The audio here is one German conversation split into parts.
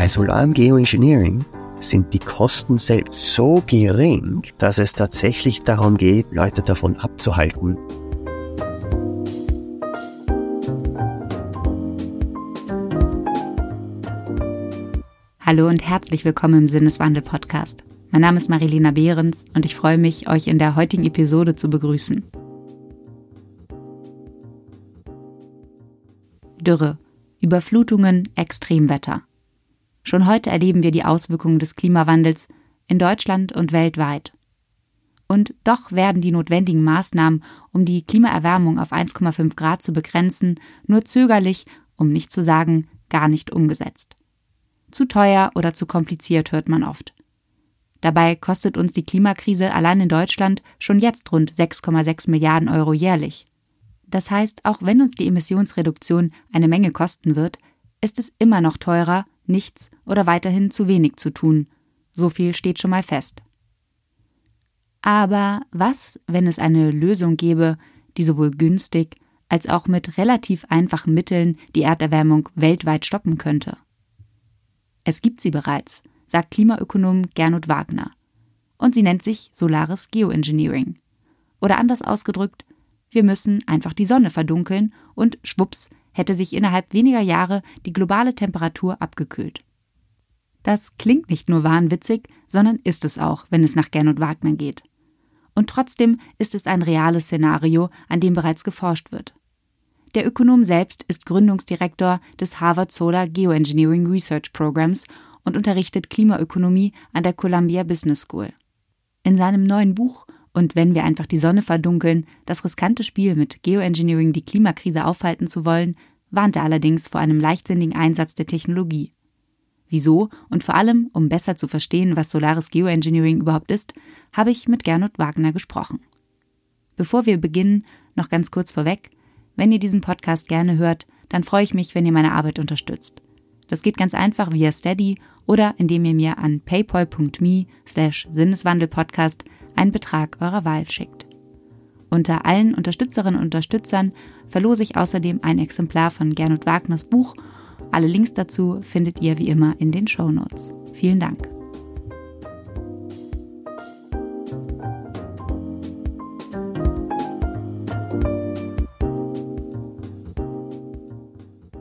Bei solarem Geoengineering sind die Kosten selbst so gering, dass es tatsächlich darum geht, Leute davon abzuhalten, Hallo und herzlich willkommen im Sinneswandel Podcast. Mein Name ist Marilena Behrens und ich freue mich, euch in der heutigen Episode zu begrüßen. Dürre, Überflutungen, Extremwetter. Schon heute erleben wir die Auswirkungen des Klimawandels in Deutschland und weltweit. Und doch werden die notwendigen Maßnahmen, um die Klimaerwärmung auf 1,5 Grad zu begrenzen, nur zögerlich, um nicht zu sagen, gar nicht umgesetzt. Zu teuer oder zu kompliziert hört man oft. Dabei kostet uns die Klimakrise allein in Deutschland schon jetzt rund 6,6 Milliarden Euro jährlich. Das heißt, auch wenn uns die Emissionsreduktion eine Menge kosten wird, ist es immer noch teurer, nichts oder weiterhin zu wenig zu tun. So viel steht schon mal fest. Aber was, wenn es eine Lösung gäbe, die sowohl günstig als auch mit relativ einfachen Mitteln die Erderwärmung weltweit stoppen könnte? Es gibt sie bereits, sagt Klimaökonom Gernot Wagner. Und sie nennt sich Solaris Geoengineering. Oder anders ausgedrückt, wir müssen einfach die Sonne verdunkeln und schwupps hätte sich innerhalb weniger Jahre die globale Temperatur abgekühlt. Das klingt nicht nur wahnwitzig, sondern ist es auch, wenn es nach Gernot Wagner geht. Und trotzdem ist es ein reales Szenario, an dem bereits geforscht wird. Der Ökonom selbst ist Gründungsdirektor des Harvard Solar Geoengineering Research Programs und unterrichtet Klimaökonomie an der Columbia Business School. In seinem neuen Buch Und wenn wir einfach die Sonne verdunkeln, das riskante Spiel mit Geoengineering die Klimakrise aufhalten zu wollen, warnt er allerdings vor einem leichtsinnigen Einsatz der Technologie. Wieso und vor allem, um besser zu verstehen, was solares Geoengineering überhaupt ist, habe ich mit Gernot Wagner gesprochen. Bevor wir beginnen, noch ganz kurz vorweg, wenn ihr diesen Podcast gerne hört, dann freue ich mich, wenn ihr meine Arbeit unterstützt. Das geht ganz einfach via Steady oder indem ihr mir an paypal.me slash Sinneswandelpodcast einen Betrag eurer Wahl schickt. Unter allen Unterstützerinnen und Unterstützern verlose ich außerdem ein Exemplar von Gernot Wagners Buch. Alle Links dazu findet ihr wie immer in den Show Notes. Vielen Dank.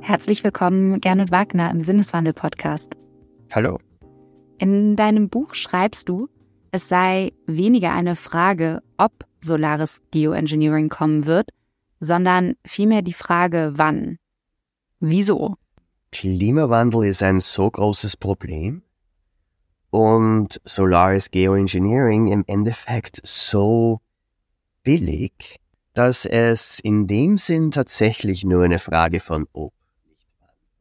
Herzlich willkommen, Gernot Wagner im Sinneswandel-Podcast. Hallo. In deinem Buch schreibst du, es sei weniger eine Frage, ob solares Geoengineering kommen wird, sondern vielmehr die Frage, wann. Wieso? Klimawandel ist ein so großes Problem und solares Geoengineering im Endeffekt so billig, dass es in dem Sinn tatsächlich nur eine Frage von ob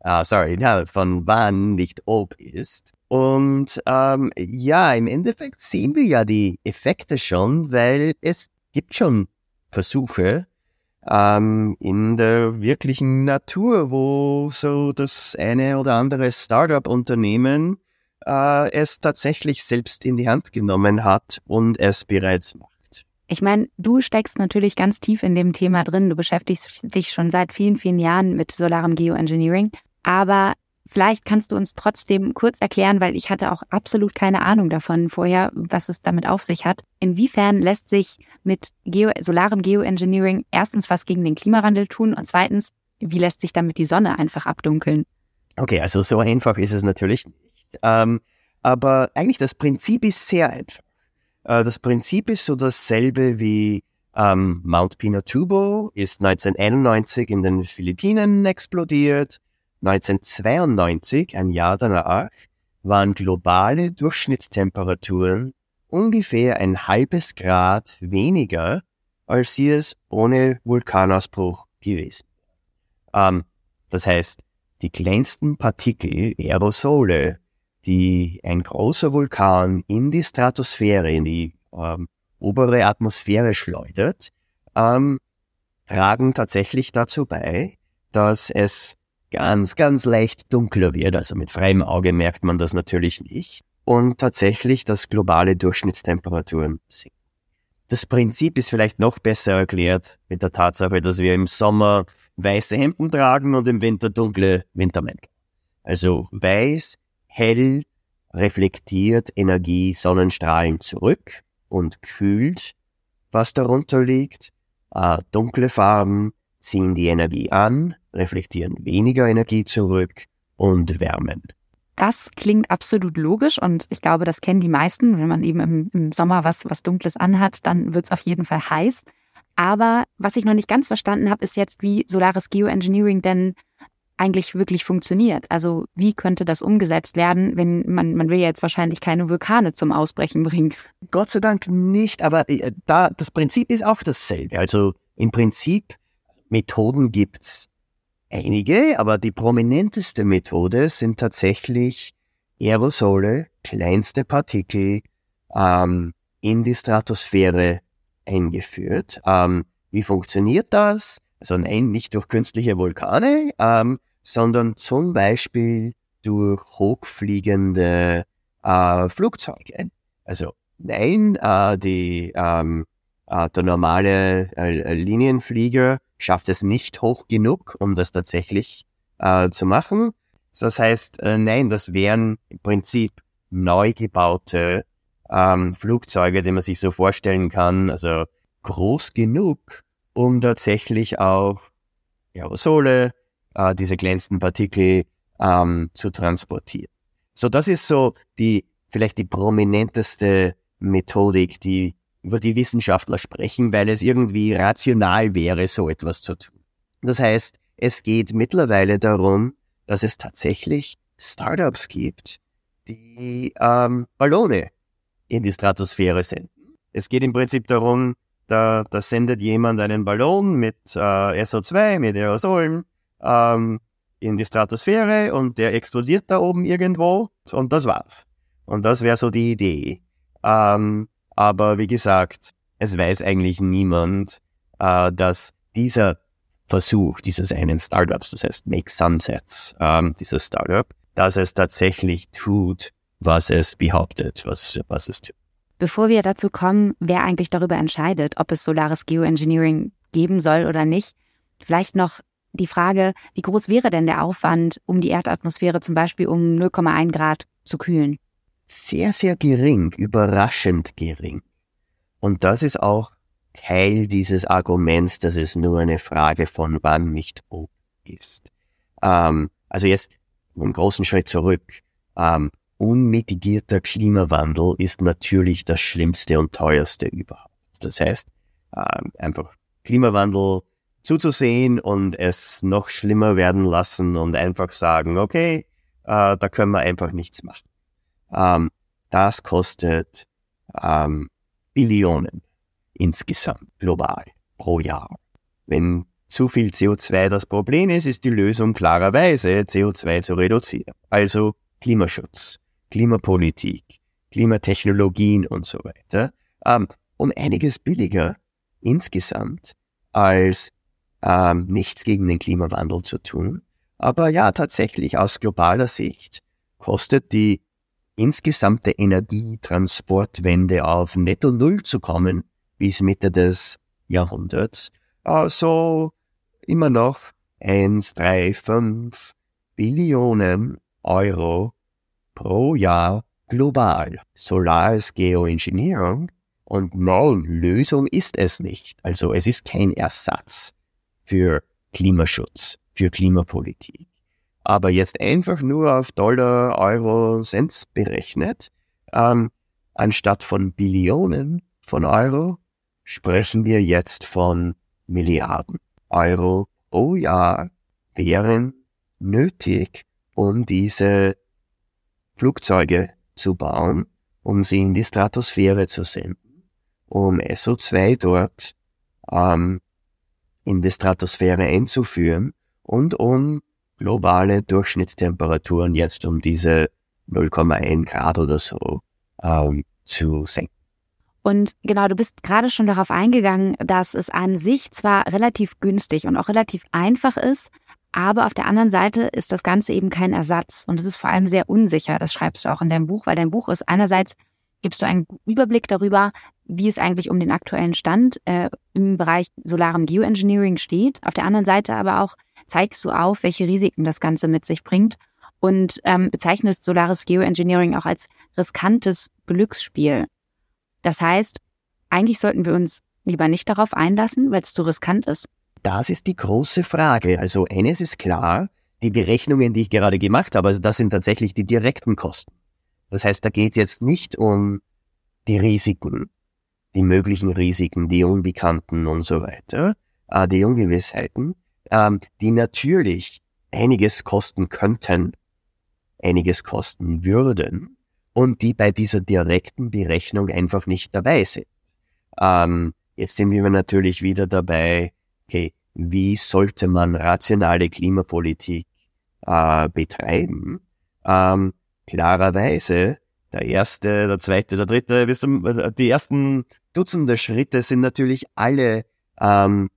ah, sorry, ja, von wann, nicht ob ist. Und ähm, ja, im Endeffekt sehen wir ja die Effekte schon, weil es gibt schon Versuche ähm, in der wirklichen Natur, wo so das eine oder andere Startup-Unternehmen äh, es tatsächlich selbst in die Hand genommen hat und es bereits macht. Ich meine, du steckst natürlich ganz tief in dem Thema drin. Du beschäftigst dich schon seit vielen, vielen Jahren mit solarem Geoengineering. Aber vielleicht kannst du uns trotzdem kurz erklären, weil ich hatte auch absolut keine Ahnung davon vorher, was es damit auf sich hat. Inwiefern lässt sich mit Geo solarem Geoengineering erstens was gegen den Klimawandel tun und zweitens, wie lässt sich damit die Sonne einfach abdunkeln? Okay, also so einfach ist es natürlich nicht. Ähm, aber eigentlich das Prinzip ist sehr einfach. Äh, das Prinzip ist so dasselbe wie ähm, Mount Pinatubo ist 1991 in den Philippinen explodiert 1992, ein Jahr danach, waren globale Durchschnittstemperaturen ungefähr ein halbes Grad weniger, als sie es ohne Vulkanausbruch gewesen. Ähm, das heißt, die kleinsten Partikel, Aerosole, die ein großer Vulkan in die Stratosphäre, in die ähm, obere Atmosphäre schleudert, ähm, tragen tatsächlich dazu bei, dass es ganz, ganz leicht dunkler wird. Also mit freiem Auge merkt man das natürlich nicht. Und tatsächlich, dass globale Durchschnittstemperaturen sinken. Das Prinzip ist vielleicht noch besser erklärt mit der Tatsache, dass wir im Sommer weiße Hemden tragen und im Winter dunkle Wintermäntel. Also weiß hell reflektiert Energie Sonnenstrahlen zurück und kühlt, was darunter liegt. Äh, dunkle Farben ziehen die Energie an, reflektieren weniger Energie zurück und wärmen. Das klingt absolut logisch und ich glaube, das kennen die meisten. Wenn man eben im, im Sommer was, was Dunkles anhat, dann wird es auf jeden Fall heiß. Aber was ich noch nicht ganz verstanden habe, ist jetzt, wie Solaris Geoengineering denn eigentlich wirklich funktioniert. Also wie könnte das umgesetzt werden, wenn man, man will ja jetzt wahrscheinlich keine Vulkane zum Ausbrechen bringen. Gott sei Dank nicht, aber äh, da das Prinzip ist auch dasselbe. Also im Prinzip Methoden gibt's einige, aber die prominenteste Methode sind tatsächlich Aerosole, kleinste Partikel, ähm, in die Stratosphäre eingeführt. Ähm, wie funktioniert das? Also nein, nicht durch künstliche Vulkane, ähm, sondern zum Beispiel durch hochfliegende äh, Flugzeuge. Also nein, äh, die, ähm, äh, der normale äh, Linienflieger schafft es nicht hoch genug, um das tatsächlich äh, zu machen. Das heißt, äh, nein, das wären im Prinzip neu gebaute ähm, Flugzeuge, die man sich so vorstellen kann, also groß genug, um tatsächlich auch Aerosole, äh, diese glänzenden Partikel ähm, zu transportieren. So, das ist so die vielleicht die prominenteste Methodik, die über die Wissenschaftler sprechen, weil es irgendwie rational wäre, so etwas zu tun. Das heißt, es geht mittlerweile darum, dass es tatsächlich Startups gibt, die ähm, Ballone in die Stratosphäre senden. Es geht im Prinzip darum, da, da sendet jemand einen Ballon mit äh, SO2, mit Aerosolen ähm, in die Stratosphäre und der explodiert da oben irgendwo und das war's. Und das wäre so die Idee. Ähm, aber wie gesagt, es weiß eigentlich niemand, äh, dass dieser Versuch dieses einen Startups, das heißt Make Sunsets, ähm, dieses Startup, dass es tatsächlich tut, was es behauptet, was, was es tut. Bevor wir dazu kommen, wer eigentlich darüber entscheidet, ob es Solaris Geoengineering geben soll oder nicht, vielleicht noch die Frage, wie groß wäre denn der Aufwand, um die Erdatmosphäre zum Beispiel um 0,1 Grad zu kühlen? Sehr, sehr gering, überraschend gering. Und das ist auch Teil dieses Arguments, dass es nur eine Frage von wann, nicht ob ist. Ähm, also jetzt einen großen Schritt zurück. Ähm, unmitigierter Klimawandel ist natürlich das Schlimmste und teuerste überhaupt. Das heißt, ähm, einfach Klimawandel zuzusehen und es noch schlimmer werden lassen und einfach sagen, okay, äh, da können wir einfach nichts machen. Ähm, das kostet ähm, Billionen insgesamt global pro Jahr. Wenn zu viel CO2 das Problem ist, ist die Lösung klarerweise CO2 zu reduzieren. Also Klimaschutz, Klimapolitik, Klimatechnologien und so weiter. Ähm, um einiges billiger insgesamt als ähm, nichts gegen den Klimawandel zu tun. Aber ja, tatsächlich aus globaler Sicht kostet die insgesamte Energietransportwende auf Netto Null zu kommen bis Mitte des Jahrhunderts, also immer noch 1, 3, 5 Billionen Euro pro Jahr global. Solaris Geoengineering und nein, Lösung ist es nicht. Also es ist kein Ersatz für Klimaschutz, für Klimapolitik. Aber jetzt einfach nur auf Dollar, Euro, Cents berechnet, ähm, anstatt von Billionen von Euro, sprechen wir jetzt von Milliarden Euro pro Jahr wären nötig, um diese Flugzeuge zu bauen, um sie in die Stratosphäre zu senden, um SO2 dort ähm, in die Stratosphäre einzuführen und um globale Durchschnittstemperaturen jetzt um diese 0,1 Grad oder so ähm, zu senken. Und genau, du bist gerade schon darauf eingegangen, dass es an sich zwar relativ günstig und auch relativ einfach ist, aber auf der anderen Seite ist das Ganze eben kein Ersatz und es ist vor allem sehr unsicher. Das schreibst du auch in deinem Buch, weil dein Buch ist einerseits gibst du einen Überblick darüber, wie es eigentlich um den aktuellen Stand äh, im Bereich solarem Geoengineering steht. Auf der anderen Seite aber auch zeigst du auf, welche Risiken das Ganze mit sich bringt. und ähm, bezeichnest Solaris Geoengineering auch als riskantes Glücksspiel. Das heißt, eigentlich sollten wir uns lieber nicht darauf einlassen, weil es zu riskant ist. Das ist die große Frage. Also eines ist klar, die Berechnungen, die ich gerade gemacht habe, also das sind tatsächlich die direkten Kosten. Das heißt, da geht es jetzt nicht um die Risiken, die möglichen Risiken, die Unbekannten und so weiter, äh, die Ungewissheiten, ähm, die natürlich einiges kosten könnten, einiges kosten würden und die bei dieser direkten Berechnung einfach nicht dabei sind. Ähm, jetzt sind wir natürlich wieder dabei, okay, wie sollte man rationale Klimapolitik äh, betreiben? Ähm, klarerweise, der erste, der zweite, der dritte, bis zum, die ersten Dutzende Schritte sind natürlich alle ähm,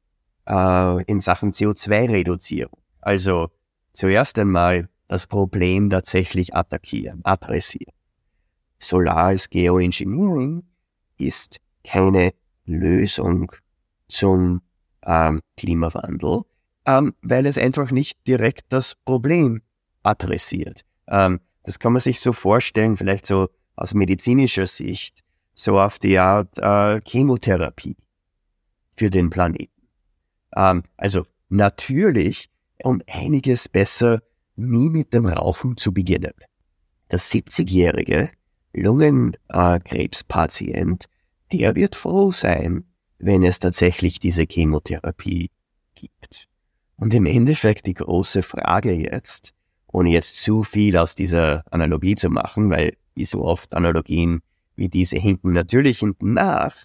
äh, in Sachen CO2-Reduzierung. Also zuerst einmal das Problem tatsächlich attackieren, adressieren. Solares Geoengineering ist keine Lösung zum ähm, Klimawandel, ähm, weil es einfach nicht direkt das Problem adressiert. Ähm, das kann man sich so vorstellen, vielleicht so aus medizinischer Sicht, so auf die Art äh, Chemotherapie für den Planeten. Ähm, also natürlich um einiges besser nie mit dem Rauchen zu beginnen. Der 70-jährige Lungenkrebspatient, der wird froh sein, wenn es tatsächlich diese Chemotherapie gibt. Und im Endeffekt die große Frage jetzt, ohne jetzt zu viel aus dieser Analogie zu machen, weil wie so oft Analogien wie diese hinken natürlich hinten nach,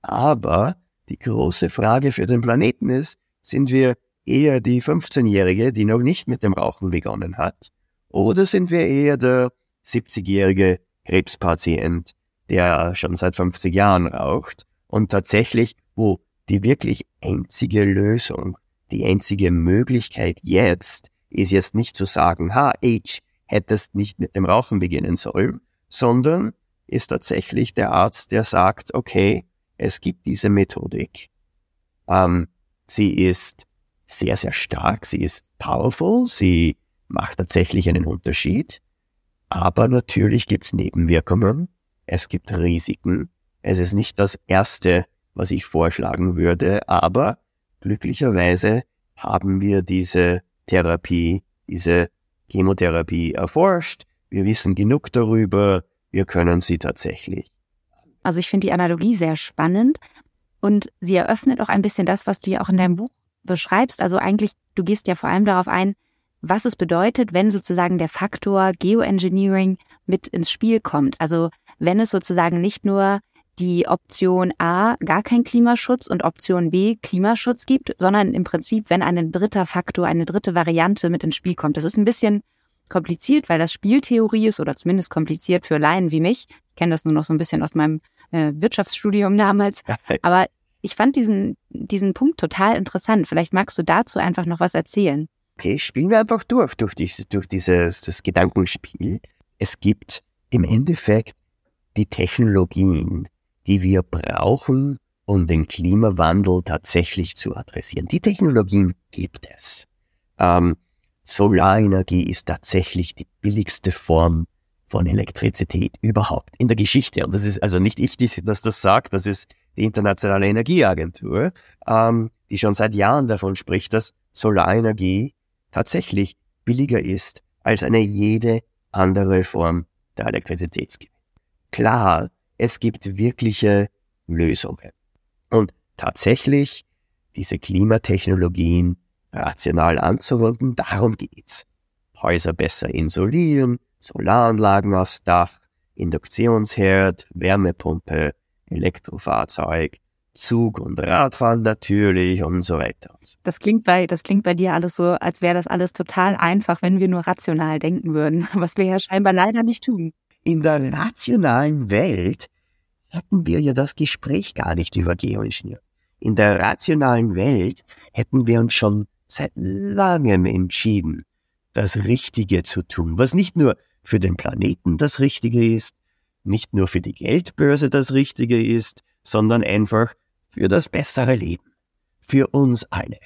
aber die große Frage für den Planeten ist, sind wir eher die 15-Jährige, die noch nicht mit dem Rauchen begonnen hat, oder sind wir eher der 70-jährige Krebspatient, der schon seit 50 Jahren raucht und tatsächlich, wo die wirklich einzige Lösung, die einzige Möglichkeit jetzt ist jetzt nicht zu sagen, ha, Age, hättest nicht mit dem Rauchen beginnen sollen, sondern ist tatsächlich der Arzt, der sagt, okay, es gibt diese Methodik. Ähm, sie ist sehr, sehr stark, sie ist powerful, sie macht tatsächlich einen Unterschied, aber natürlich gibt es Nebenwirkungen, es gibt Risiken. Es ist nicht das Erste, was ich vorschlagen würde, aber glücklicherweise haben wir diese Therapie, diese Chemotherapie erforscht. Wir wissen genug darüber. Wir können sie tatsächlich. Also ich finde die Analogie sehr spannend und sie eröffnet auch ein bisschen das, was du ja auch in deinem Buch beschreibst. Also eigentlich, du gehst ja vor allem darauf ein, was es bedeutet, wenn sozusagen der Faktor Geoengineering mit ins Spiel kommt. Also wenn es sozusagen nicht nur die Option A gar kein Klimaschutz und Option B Klimaschutz gibt, sondern im Prinzip, wenn ein dritter Faktor, eine dritte Variante mit ins Spiel kommt. Das ist ein bisschen kompliziert, weil das Spieltheorie ist oder zumindest kompliziert für Laien wie mich. Ich kenne das nur noch so ein bisschen aus meinem äh, Wirtschaftsstudium damals. Aber ich fand diesen, diesen Punkt total interessant. Vielleicht magst du dazu einfach noch was erzählen. Okay, spielen wir einfach durch, durch, dieses, durch dieses das Gedankenspiel. Es gibt im Endeffekt die Technologien, die wir brauchen, um den Klimawandel tatsächlich zu adressieren. Die Technologien gibt es. Ähm, Solarenergie ist tatsächlich die billigste Form von Elektrizität überhaupt in der Geschichte. Und das ist also nicht ich, die das, das sagt, das ist die Internationale Energieagentur, ähm, die schon seit Jahren davon spricht, dass Solarenergie tatsächlich billiger ist als eine jede andere Form der Elektrizitätsgewinnung. Klar, es gibt wirkliche Lösungen. Und tatsächlich diese Klimatechnologien rational anzuwenden, darum geht's. Häuser besser isolieren, Solaranlagen aufs Dach, Induktionsherd, Wärmepumpe, Elektrofahrzeug, Zug und Radfahren natürlich und so weiter. Das klingt bei, das klingt bei dir alles so, als wäre das alles total einfach, wenn wir nur rational denken würden, was wir ja scheinbar leider nicht tun. In der rationalen Welt hätten wir ja das Gespräch gar nicht über Geoingenieur. In der rationalen Welt hätten wir uns schon seit langem entschieden, das Richtige zu tun, was nicht nur für den Planeten das Richtige ist, nicht nur für die Geldbörse das Richtige ist, sondern einfach für das bessere Leben. Für uns alle.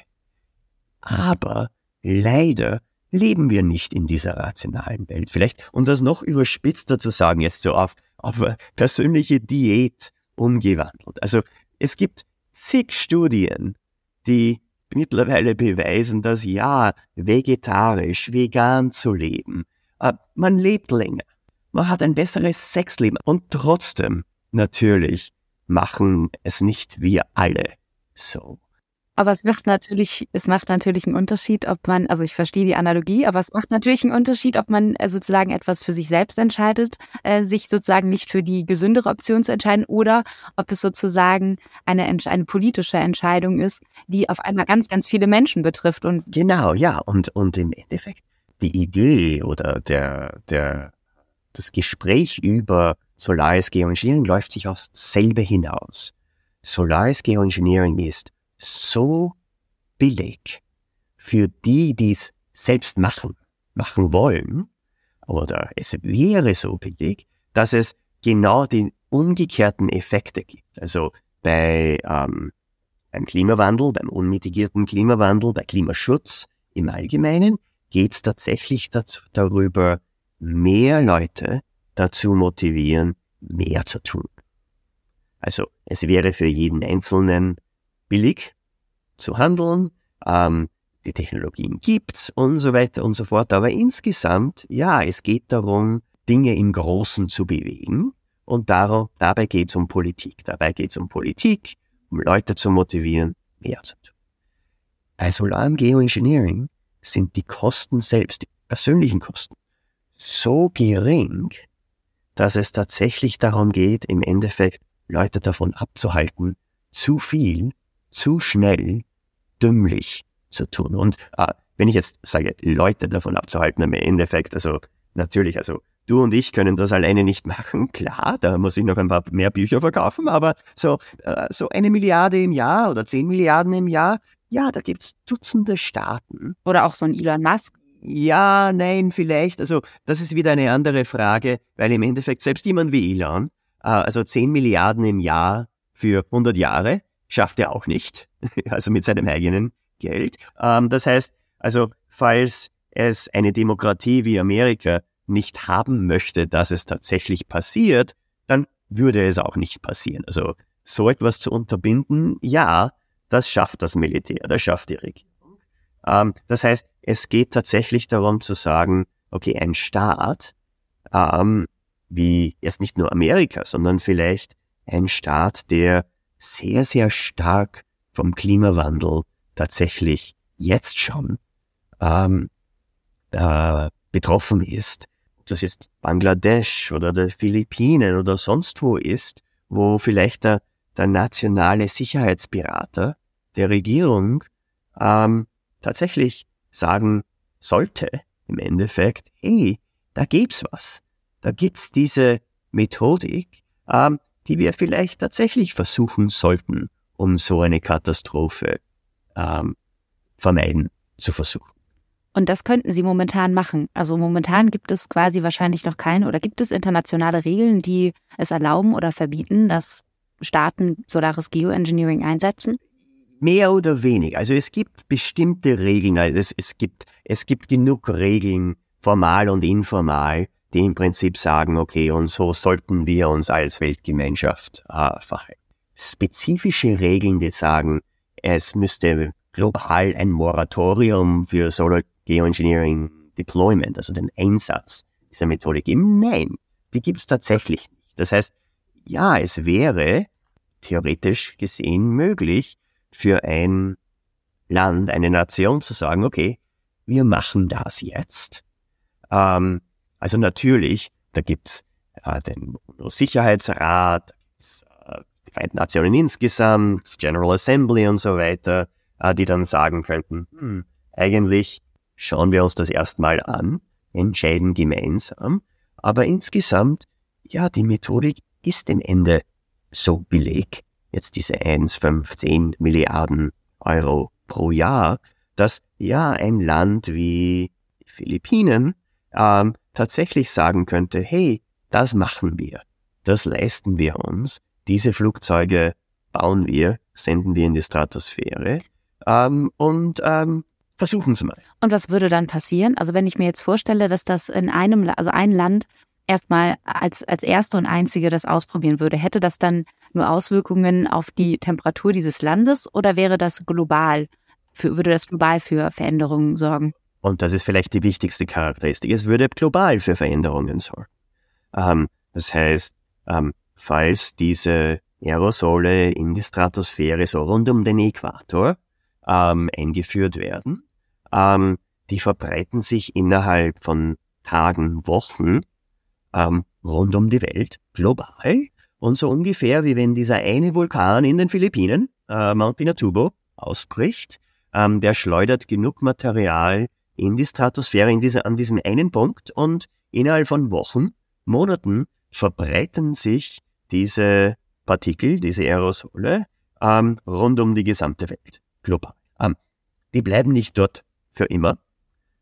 Aber leider leben wir nicht in dieser rationalen Welt. Vielleicht, um das noch überspitzter zu sagen, jetzt so auf, auf persönliche Diät umgewandelt. Also es gibt zig Studien, die mittlerweile beweisen, dass ja, vegetarisch, vegan zu leben, äh, man lebt länger, man hat ein besseres Sexleben und trotzdem natürlich machen es nicht wir alle so. Aber es macht natürlich, es macht natürlich einen Unterschied, ob man, also ich verstehe die Analogie, aber es macht natürlich einen Unterschied, ob man äh, sozusagen etwas für sich selbst entscheidet, äh, sich sozusagen nicht für die gesündere Option zu entscheiden oder ob es sozusagen eine, eine politische Entscheidung ist, die auf einmal ganz, ganz viele Menschen betrifft. Und genau, ja. Und, und im Endeffekt die Idee oder der, der, das Gespräch über Solaris Geoengineering läuft sich aus selbe hinaus. Solaris Geoengineering ist so billig für die, die es selbst machen, machen wollen, oder es wäre so billig, dass es genau die umgekehrten Effekte gibt. Also bei ähm, beim Klimawandel, beim unmitigierten Klimawandel, bei Klimaschutz im Allgemeinen geht es tatsächlich dazu, darüber, mehr Leute dazu motivieren, mehr zu tun. Also es wäre für jeden Einzelnen billig zu handeln, ähm, die Technologien gibt's und so weiter und so fort. Aber insgesamt, ja, es geht darum, Dinge im Großen zu bewegen. Und darum, dabei geht's um Politik. Dabei geht's um Politik, um Leute zu motivieren, mehr zu tun. Bei Solar Geoengineering sind die Kosten selbst, die persönlichen Kosten, so gering, dass es tatsächlich darum geht, im Endeffekt Leute davon abzuhalten, zu viel zu schnell dümmlich zu tun. Und äh, wenn ich jetzt sage, Leute davon abzuhalten, im Endeffekt, also natürlich, also du und ich können das alleine nicht machen, klar, da muss ich noch ein paar mehr Bücher verkaufen, aber so, äh, so eine Milliarde im Jahr oder zehn Milliarden im Jahr, ja, da gibt's Dutzende Staaten. Oder auch so ein Elon Musk. Ja, nein, vielleicht. Also das ist wieder eine andere Frage, weil im Endeffekt selbst jemand wie Elon, äh, also zehn Milliarden im Jahr für 100 Jahre, schafft er auch nicht, also mit seinem eigenen Geld. Ähm, das heißt, also falls es eine Demokratie wie Amerika nicht haben möchte, dass es tatsächlich passiert, dann würde es auch nicht passieren. Also so etwas zu unterbinden, ja, das schafft das Militär, das schafft die Regierung. Ähm, das heißt, es geht tatsächlich darum zu sagen, okay, ein Staat, ähm, wie jetzt nicht nur Amerika, sondern vielleicht ein Staat, der sehr, sehr stark vom Klimawandel tatsächlich jetzt schon ähm, äh, betroffen ist, ob das jetzt Bangladesch oder die Philippinen oder sonst wo ist, wo vielleicht der, der nationale Sicherheitsberater der Regierung ähm, tatsächlich sagen sollte, im Endeffekt, hey, da gibt's was. Da gibt's diese Methodik, ähm, die wir vielleicht tatsächlich versuchen sollten, um so eine Katastrophe ähm, vermeiden zu versuchen. Und das könnten Sie momentan machen. Also momentan gibt es quasi wahrscheinlich noch keine oder gibt es internationale Regeln, die es erlauben oder verbieten, dass Staaten Solaris Geoengineering einsetzen? Mehr oder weniger. Also es gibt bestimmte Regeln. Also es, es, gibt, es gibt genug Regeln, formal und informal, die im Prinzip sagen, okay, und so sollten wir uns als Weltgemeinschaft äh, verhalten. Spezifische Regeln, die sagen, es müsste global ein Moratorium für Solar Geoengineering Deployment, also den Einsatz dieser Methode geben. Nein, die gibt es tatsächlich nicht. Das heißt, ja, es wäre theoretisch gesehen möglich für ein Land, eine Nation zu sagen, okay, wir machen das jetzt. Ähm, also natürlich, da gibt's äh, den UNO-Sicherheitsrat, äh, die Vereinten Nationen insgesamt, General Assembly und so weiter, äh, die dann sagen könnten, hm, eigentlich schauen wir uns das erstmal an, entscheiden gemeinsam, aber insgesamt, ja, die Methodik ist im Ende so billig, jetzt diese 1, 5, 10 Milliarden Euro pro Jahr, dass ja ein Land wie Philippinen ähm, tatsächlich sagen könnte, hey, das machen wir, das leisten wir uns, diese Flugzeuge bauen wir, senden wir in die Stratosphäre ähm, und ähm, versuchen Sie mal. Und was würde dann passieren? Also wenn ich mir jetzt vorstelle, dass das in einem, also ein Land erstmal als, als erste und einzige das ausprobieren würde, hätte das dann nur Auswirkungen auf die Temperatur dieses Landes oder wäre das global, für, würde das global für Veränderungen sorgen? Und das ist vielleicht die wichtigste Charakteristik. Es würde global für Veränderungen sorgen. Ähm, das heißt, ähm, falls diese Aerosole in die Stratosphäre so rund um den Äquator ähm, eingeführt werden, ähm, die verbreiten sich innerhalb von Tagen, Wochen ähm, rund um die Welt, global. Und so ungefähr wie wenn dieser eine Vulkan in den Philippinen, äh, Mount Pinatubo, ausbricht, ähm, der schleudert genug Material in die Stratosphäre in diese, an diesem einen Punkt und innerhalb von Wochen, Monaten verbreiten sich diese Partikel, diese Aerosole, ähm, rund um die gesamte Welt, global. Ähm, die bleiben nicht dort für immer.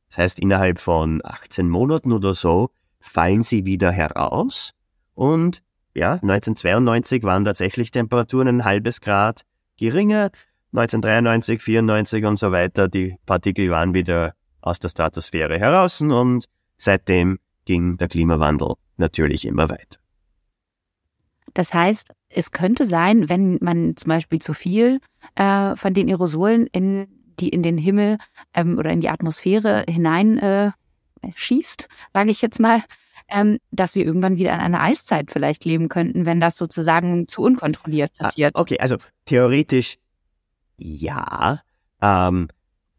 Das heißt, innerhalb von 18 Monaten oder so fallen sie wieder heraus und ja, 1992 waren tatsächlich Temperaturen ein halbes Grad geringer, 1993, 94 und so weiter, die Partikel waren wieder aus der Stratosphäre heraus und seitdem ging der Klimawandel natürlich immer weiter. Das heißt, es könnte sein, wenn man zum Beispiel zu viel äh, von den Aerosolen in die in den Himmel ähm, oder in die Atmosphäre hinein äh, schießt, sage ich jetzt mal, ähm, dass wir irgendwann wieder in einer Eiszeit vielleicht leben könnten, wenn das sozusagen zu unkontrolliert ah, passiert. Okay, also theoretisch ja. Ähm,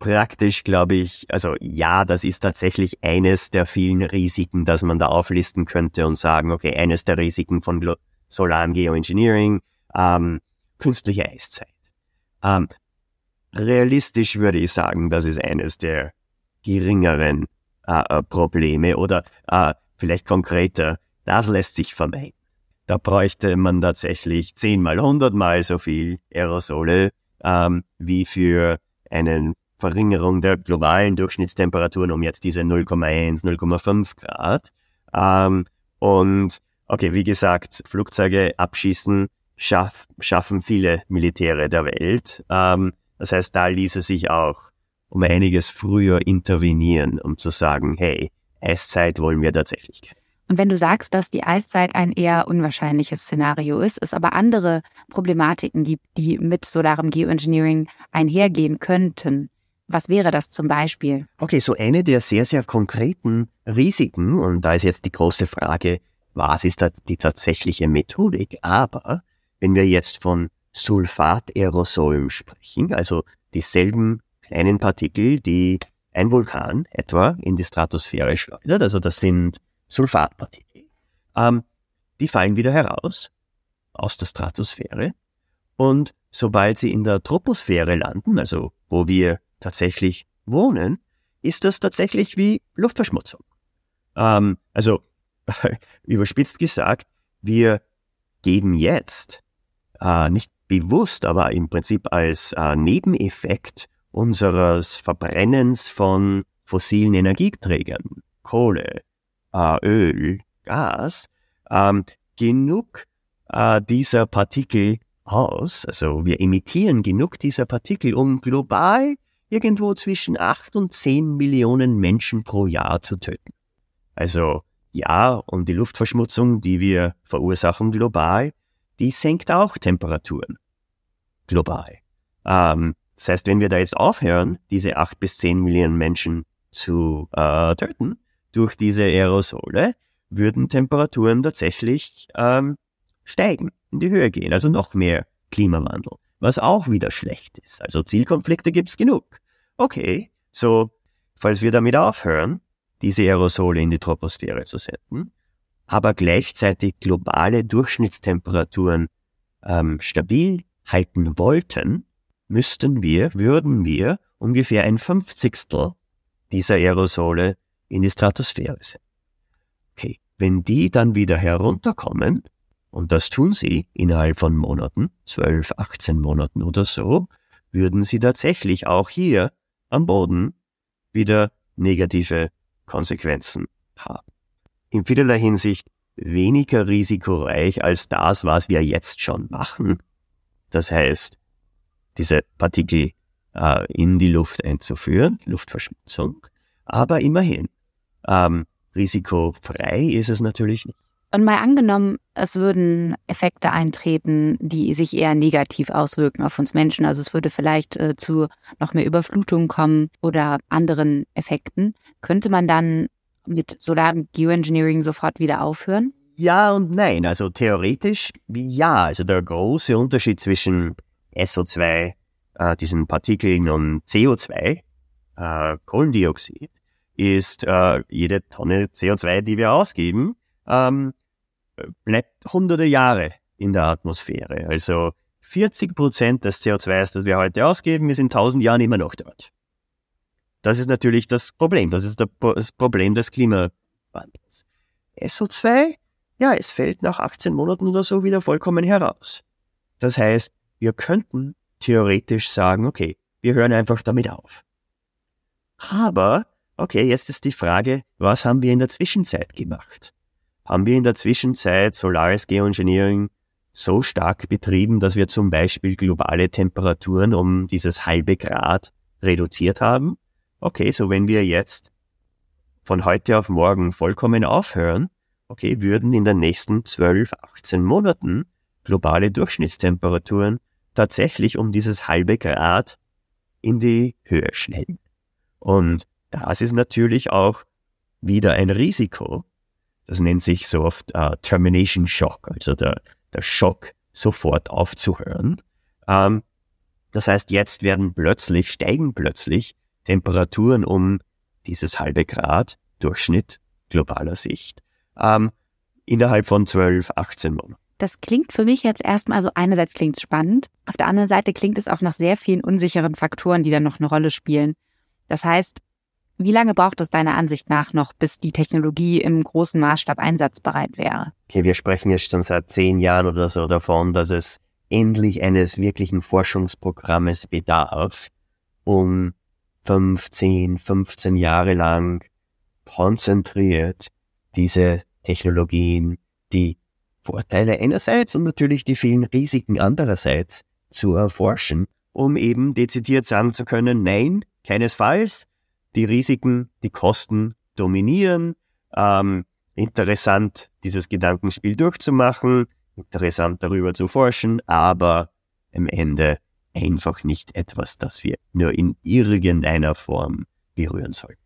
praktisch glaube ich, also ja, das ist tatsächlich eines der vielen Risiken, dass man da auflisten könnte und sagen, okay, eines der Risiken von Glo solarem Geoengineering, ähm, künstliche Eiszeit. Ähm, realistisch würde ich sagen, das ist eines der geringeren äh, äh, Probleme oder äh, vielleicht konkreter, das lässt sich vermeiden. Da bräuchte man tatsächlich zehnmal, hundertmal so viel Aerosole ähm, wie für eine Verringerung der globalen Durchschnittstemperaturen um jetzt diese 0,1, 0,5 Grad. Ähm, und okay, wie gesagt, Flugzeuge abschießen schaff, schaffen viele Militäre der Welt. Ähm, das heißt, da ließe sich auch um einiges früher intervenieren, um zu sagen, hey, Eiszeit wollen wir tatsächlich. Und wenn du sagst, dass die Eiszeit ein eher unwahrscheinliches Szenario ist, es aber andere Problematiken gibt, die mit solarem Geoengineering einhergehen könnten, was wäre das zum Beispiel? Okay, so eine der sehr, sehr konkreten Risiken, und da ist jetzt die große Frage, was ist da die tatsächliche Methodik? Aber wenn wir jetzt von Sulfat-Aerosolen sprechen, also dieselben kleinen Partikel, die ein Vulkan etwa in die Stratosphäre schleudert, also das sind Sulfatpartikel, ähm, die fallen wieder heraus aus der Stratosphäre und sobald sie in der Troposphäre landen, also wo wir tatsächlich wohnen, ist das tatsächlich wie Luftverschmutzung. Ähm, also überspitzt gesagt, wir geben jetzt äh, nicht bewusst, aber im Prinzip als äh, Nebeneffekt unseres Verbrennens von fossilen Energieträgern, Kohle, äh, Öl, Gas, ähm, genug äh, dieser Partikel aus, also wir emittieren genug dieser Partikel, um global irgendwo zwischen acht und zehn Millionen Menschen pro Jahr zu töten. Also ja, und die Luftverschmutzung, die wir verursachen global, die senkt auch Temperaturen global. Ähm, das heißt, wenn wir da jetzt aufhören, diese acht bis zehn Millionen Menschen zu äh, töten, durch diese Aerosole würden Temperaturen tatsächlich ähm, steigen, in die Höhe gehen, also noch mehr Klimawandel, was auch wieder schlecht ist. Also Zielkonflikte gibt's genug. Okay, so, falls wir damit aufhören, diese Aerosole in die Troposphäre zu senden, aber gleichzeitig globale Durchschnittstemperaturen ähm, stabil halten wollten, müssten wir, würden wir ungefähr ein Fünfzigstel dieser Aerosole in die Stratosphäre sind. Okay, wenn die dann wieder herunterkommen, und das tun sie innerhalb von Monaten, 12, 18 Monaten oder so, würden sie tatsächlich auch hier am Boden wieder negative Konsequenzen haben. In vielerlei Hinsicht weniger risikoreich als das, was wir jetzt schon machen. Das heißt, diese Partikel äh, in die Luft einzuführen, Luftverschmutzung. Aber immerhin, ähm, risikofrei ist es natürlich nicht. Und mal angenommen, es würden Effekte eintreten, die sich eher negativ auswirken auf uns Menschen. Also es würde vielleicht äh, zu noch mehr Überflutungen kommen oder anderen Effekten. Könnte man dann mit solarem Geoengineering sofort wieder aufhören? Ja und nein. Also theoretisch ja. Also der große Unterschied zwischen SO2, äh, diesen Partikeln und CO2, äh, Kohlendioxid, ist äh, jede Tonne CO2, die wir ausgeben, ähm, bleibt hunderte Jahre in der Atmosphäre. Also 40 Prozent des CO2, das wir heute ausgeben, ist in tausend Jahren immer noch dort. Das ist natürlich das Problem. Das ist das Problem des Klimawandels. SO2, ja, es fällt nach 18 Monaten oder so wieder vollkommen heraus. Das heißt, wir könnten theoretisch sagen, okay, wir hören einfach damit auf. Aber, okay, jetzt ist die Frage, was haben wir in der Zwischenzeit gemacht? Haben wir in der Zwischenzeit Solaris Geoengineering so stark betrieben, dass wir zum Beispiel globale Temperaturen um dieses halbe Grad reduziert haben? Okay, so wenn wir jetzt von heute auf morgen vollkommen aufhören, okay, würden in den nächsten 12, 18 Monaten globale Durchschnittstemperaturen tatsächlich um dieses halbe Grad in die Höhe schnellen. Und das ist natürlich auch wieder ein Risiko. Das nennt sich so oft uh, Termination Shock, also der, der Schock, sofort aufzuhören. Ähm, das heißt, jetzt werden plötzlich, steigen plötzlich Temperaturen um dieses halbe Grad Durchschnitt globaler Sicht ähm, innerhalb von 12, 18 Monaten. Das klingt für mich jetzt erstmal, also einerseits klingt es spannend, auf der anderen Seite klingt es auch nach sehr vielen unsicheren Faktoren, die dann noch eine Rolle spielen. Das heißt, wie lange braucht es deiner Ansicht nach noch, bis die Technologie im großen Maßstab einsatzbereit wäre? Okay, wir sprechen jetzt schon seit zehn Jahren oder so davon, dass es endlich eines wirklichen Forschungsprogrammes bedarf, um 15, 15 Jahre lang konzentriert diese Technologien, die Vorteile einerseits und natürlich die vielen Risiken andererseits zu erforschen, um eben dezidiert sagen zu können, nein, keinesfalls, die Risiken, die Kosten dominieren, ähm, interessant dieses Gedankenspiel durchzumachen, interessant darüber zu forschen, aber am Ende einfach nicht etwas, das wir nur in irgendeiner Form berühren sollten.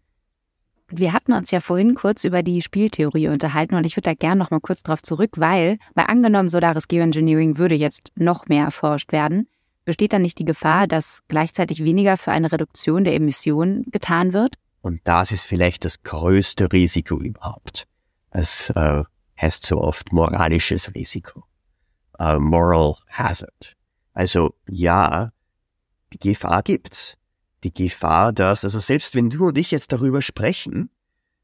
Wir hatten uns ja vorhin kurz über die Spieltheorie unterhalten und ich würde da gerne noch mal kurz drauf zurück, weil, bei angenommen, Solaris Geoengineering würde jetzt noch mehr erforscht werden, besteht dann nicht die Gefahr, dass gleichzeitig weniger für eine Reduktion der Emissionen getan wird? Und das ist vielleicht das größte Risiko überhaupt. Es äh, heißt so oft moralisches Risiko. Uh, moral hazard. Also ja, die Gefahr gibt's die Gefahr, dass, also selbst wenn du und ich jetzt darüber sprechen,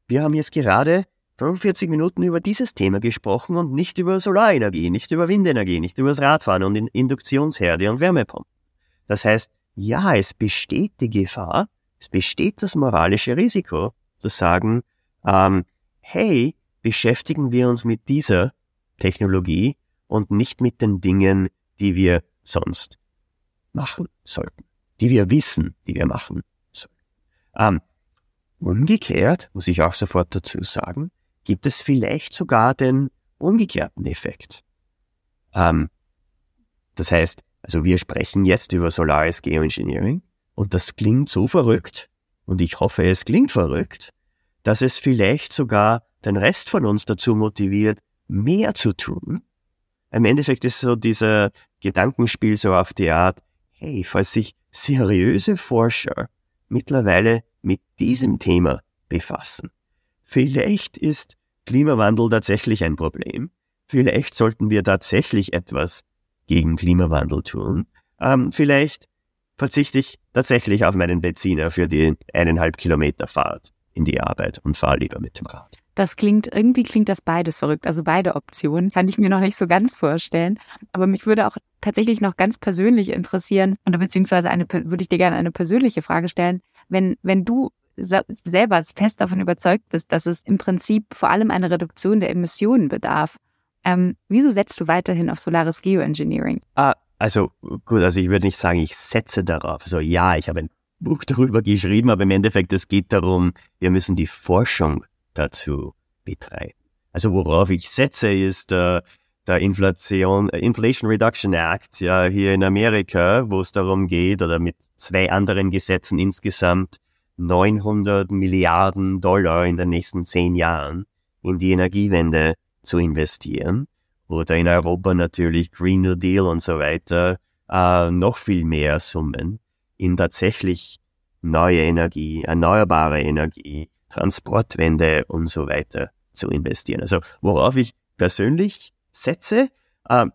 wir haben jetzt gerade 45 Minuten über dieses Thema gesprochen und nicht über Solarenergie, nicht über Windenergie, nicht über das Radfahren und Induktionsherde und Wärmepumpen. Das heißt, ja, es besteht die Gefahr, es besteht das moralische Risiko, zu sagen, ähm, hey, beschäftigen wir uns mit dieser Technologie und nicht mit den Dingen, die wir sonst machen sollten die wir wissen, die wir machen sollen. Ähm, umgekehrt, muss ich auch sofort dazu sagen, gibt es vielleicht sogar den umgekehrten Effekt. Ähm, das heißt, also wir sprechen jetzt über Solaris Geoengineering und das klingt so verrückt und ich hoffe, es klingt verrückt, dass es vielleicht sogar den Rest von uns dazu motiviert, mehr zu tun. Im Endeffekt ist so dieser Gedankenspiel so auf die Art, hey, falls sich seriöse Forscher mittlerweile mit diesem Thema befassen. Vielleicht ist Klimawandel tatsächlich ein Problem. Vielleicht sollten wir tatsächlich etwas gegen Klimawandel tun. Ähm, vielleicht verzichte ich tatsächlich auf meinen Benziner für die eineinhalb Kilometer Fahrt in die Arbeit und fahre lieber mit dem Rad. Das klingt, irgendwie klingt das beides verrückt. Also beide Optionen kann ich mir noch nicht so ganz vorstellen. Aber mich würde auch tatsächlich noch ganz persönlich interessieren, oder beziehungsweise eine, würde ich dir gerne eine persönliche Frage stellen. Wenn, wenn du selber fest davon überzeugt bist, dass es im Prinzip vor allem eine Reduktion der Emissionen bedarf, ähm, wieso setzt du weiterhin auf Solaris Geoengineering? Ah, Also gut, also ich würde nicht sagen, ich setze darauf. Also ja, ich habe ein Buch darüber geschrieben, aber im Endeffekt, es geht darum, wir müssen die Forschung dazu betreiben. Also worauf ich setze, ist äh, der Inflation, äh, Inflation Reduction Act ja hier in Amerika, wo es darum geht, oder mit zwei anderen Gesetzen insgesamt 900 Milliarden Dollar in den nächsten zehn Jahren in die Energiewende zu investieren. Oder in Europa natürlich Green New Deal und so weiter, äh, noch viel mehr Summen in tatsächlich neue Energie, erneuerbare Energie, Transportwende und so weiter zu investieren. Also worauf ich persönlich setze, äh,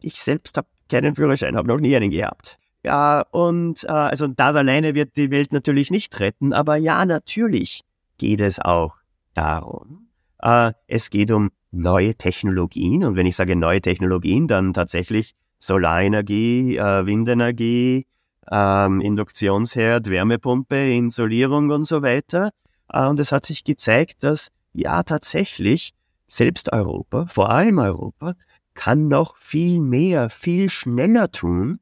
ich selbst habe keinen Führerschein, habe noch nie einen gehabt. Ja, und äh, also das alleine wird die Welt natürlich nicht retten, aber ja, natürlich geht es auch darum. Äh, es geht um neue Technologien und wenn ich sage neue Technologien, dann tatsächlich Solarenergie, äh, Windenergie, ähm, Induktionsherd, Wärmepumpe, Insolierung und so weiter. Äh, und es hat sich gezeigt, dass ja tatsächlich selbst Europa, vor allem Europa, kann noch viel mehr, viel schneller tun,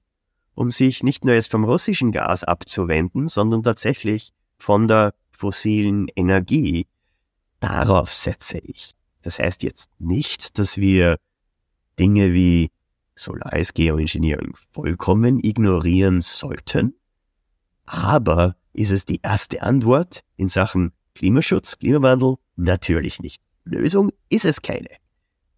um sich nicht nur jetzt vom russischen Gas abzuwenden, sondern tatsächlich von der fossilen Energie. Darauf setze ich. Das heißt jetzt nicht, dass wir Dinge wie Solaris Geoengineering vollkommen ignorieren sollten. Aber ist es die erste Antwort in Sachen Klimaschutz, Klimawandel? Natürlich nicht. Lösung ist es keine.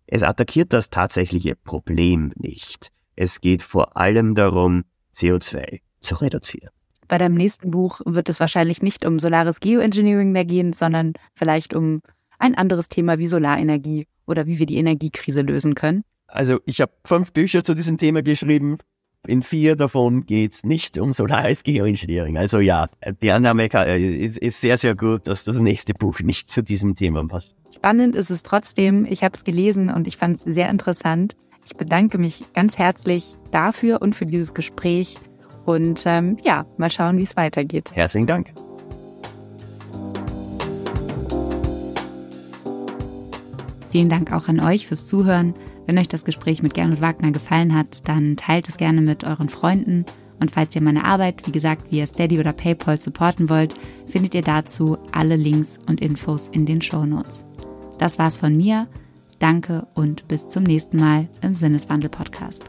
Es attackiert das tatsächliche Problem nicht. Es geht vor allem darum, CO2 zu reduzieren. Bei deinem nächsten Buch wird es wahrscheinlich nicht um Solaris Geoengineering mehr gehen, sondern vielleicht um ein anderes Thema wie Solarenergie oder wie wir die Energiekrise lösen können. Also ich habe fünf Bücher zu diesem Thema geschrieben. In vier davon geht es nicht um Solaris Geoengineering. Also ja, die Annahme ist sehr, sehr gut, dass das nächste Buch nicht zu diesem Thema passt. Spannend ist es trotzdem. Ich habe es gelesen und ich fand es sehr interessant. Ich bedanke mich ganz herzlich dafür und für dieses Gespräch. Und ähm, ja, mal schauen, wie es weitergeht. Herzlichen Dank. Vielen Dank auch an euch fürs Zuhören. Wenn euch das Gespräch mit Gernot Wagner gefallen hat, dann teilt es gerne mit euren Freunden. Und falls ihr meine Arbeit, wie gesagt, via Steady oder PayPal supporten wollt, findet ihr dazu alle Links und Infos in den Show Notes. Das war's von mir. Danke und bis zum nächsten Mal im Sinneswandel Podcast.